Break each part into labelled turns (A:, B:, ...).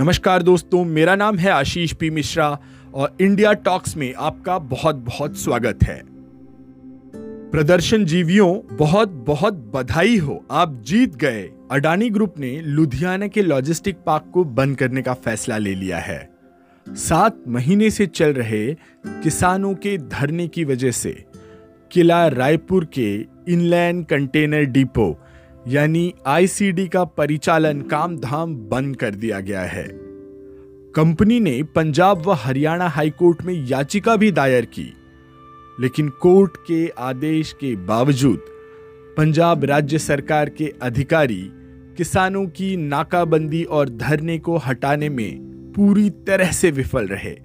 A: नमस्कार दोस्तों, मेरा नाम है आशीष पी मिश्रा और इंडिया टॉक्स में आपका बहुत बहुत स्वागत है। प्रदर्शन जीवियों बहुत बहुत बधाई हो। आप जीत गए। अडानी ग्रुप ने लुधियाना के लॉजिस्टिक पार्क को बंद करने का फैसला ले लिया है। सात महीने से चल रहे किसानों के धरने की वजह से किला रायपुर के इनलैंड कंटेनर डिपो यानी आईसीडी का परिचालन काम धाम बंद कर दिया गया है। कंपनी ने पंजाब व हरियाणा हाईकोर्ट में याचिका भी दायर की, लेकिन कोर्ट के आदेश के बावजूद पंजाब राज्य सरकार के अधिकारी किसानों की नाकाबंदी और धरने को हटाने में पूरी तरह से विफल रहे।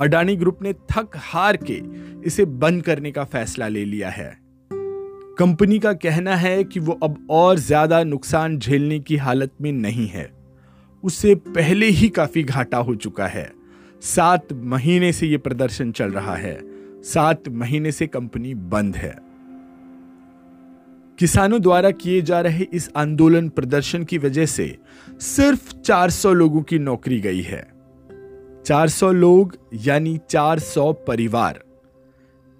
A: अडानी ग्रुप ने थक हार के इसे बंद करने का फैसला ले लिया है। कंपनी का कहना है कि वो अब और ज़्यादा नुकसान झेलने की हालत में नहीं है। उससे पहले ही काफ़ी घाटा हो चुका है। सात महीने से यह प्रदर्शन चल रहा है। सात महीने से कंपनी बंद है। किसानों द्वारा किए जा रहे इस आंदोलन प्रदर्शन की वजह से सिर्फ़ 400 लोगों की नौकरी गई है। 400 लोग, यानी 400 परिवार।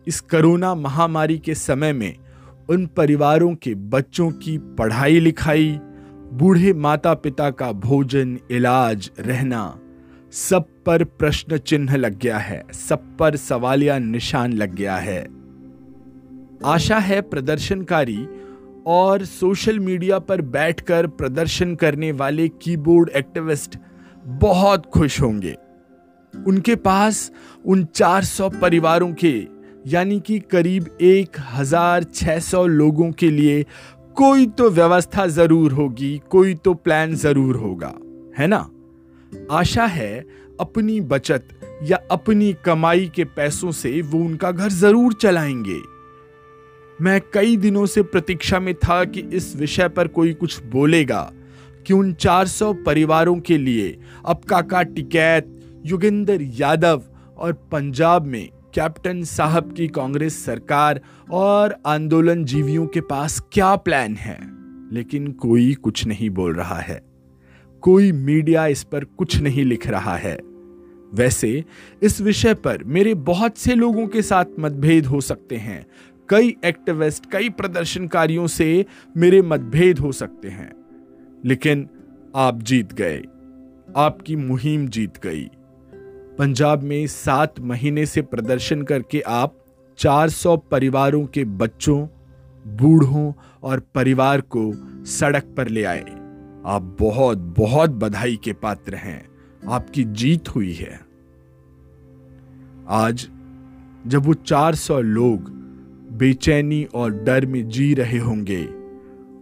A: इस कोरोना महामारी के समय में उन परिवारों के बच्चों की पढ़ाई लिखाई, बूढ़े माता पिता का भोजन, इलाज, रहना, सब पर प्रश्न चिन्ह लग गया है, सब पर सवालिया निशान लग गया है। आशा है प्रदर्शनकारी और सोशल मीडिया पर बैठकर प्रदर्शन करने वाले कीबोर्ड एक्टिविस्ट बहुत खुश होंगे। उनके पास उन 400 परिवारों के यानी कि करीब एक हज़ार छह सौ लोगों के लिए कोई तो व्यवस्था ज़रूर होगी, कोई तो प्लान ज़रूर होगा, है ना? आशा है अपनी बचत या अपनी कमाई के पैसों से वो उनका घर ज़रूर चलाएँगे। मैं कई दिनों से प्रतीक्षा में था कि इस विषय पर कोई कुछ बोलेगा कि उन 400 परिवारों के लिए अब काका टिकैत, योगेंद्र यादव और पंजाब में कैप्टन साहब की कांग्रेस सरकार और आंदोलन जीवियों के पास क्या प्लान है? लेकिन कोई कुछ नहीं बोल रहा है। कोई मीडिया इस पर कुछ नहीं लिख रहा है। वैसे, इस विषय पर मेरे बहुत से लोगों के साथ मतभेद हो सकते हैं। कई एक्टिविस्ट, कई प्रदर्शनकारियों से मेरे मतभेद हो सकते हैं। लेकिन आप जीत गए। आपकी मुहिम जीत गई। पंजाब में सात महीने से प्रदर्शन करके आप 400 परिवारों के बच्चों, बूढ़ों और परिवार को सड़क पर ले आए। आप बहुत बहुत बधाई के पात्र हैं। आपकी जीत हुई है। आज, जब वो 400 लोग बेचैनी और डर में जी रहे होंगे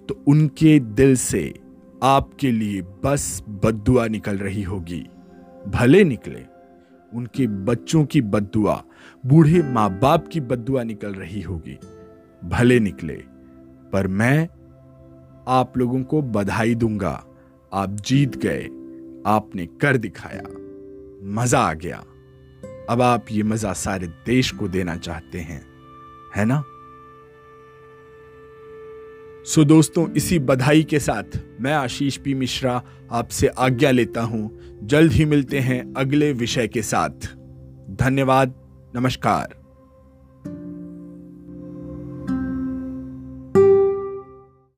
A: तो उनके दिल से आपके लिए बस बदुआ निकल रही होगी। भले निकले। उनके बच्चों की बदुआ, बूढ़े माँ बाप की बदुआ निकल रही होगी। भले निकले, पर मैं आप लोगों को बधाई दूँगा। आप जीत गए, आपने कर दिखाया। मज़ा आ गया। अब आप ये मज़ा सारे देश को देना चाहते हैं, है ना? सो दोस्तों, इसी बधाई के साथ मैं आशीष पी मिश्रा आपसे आज्ञा लेता हूँ। जल्द ही मिलते हैं अगले विषय के साथ। धन्यवाद, नमस्कार।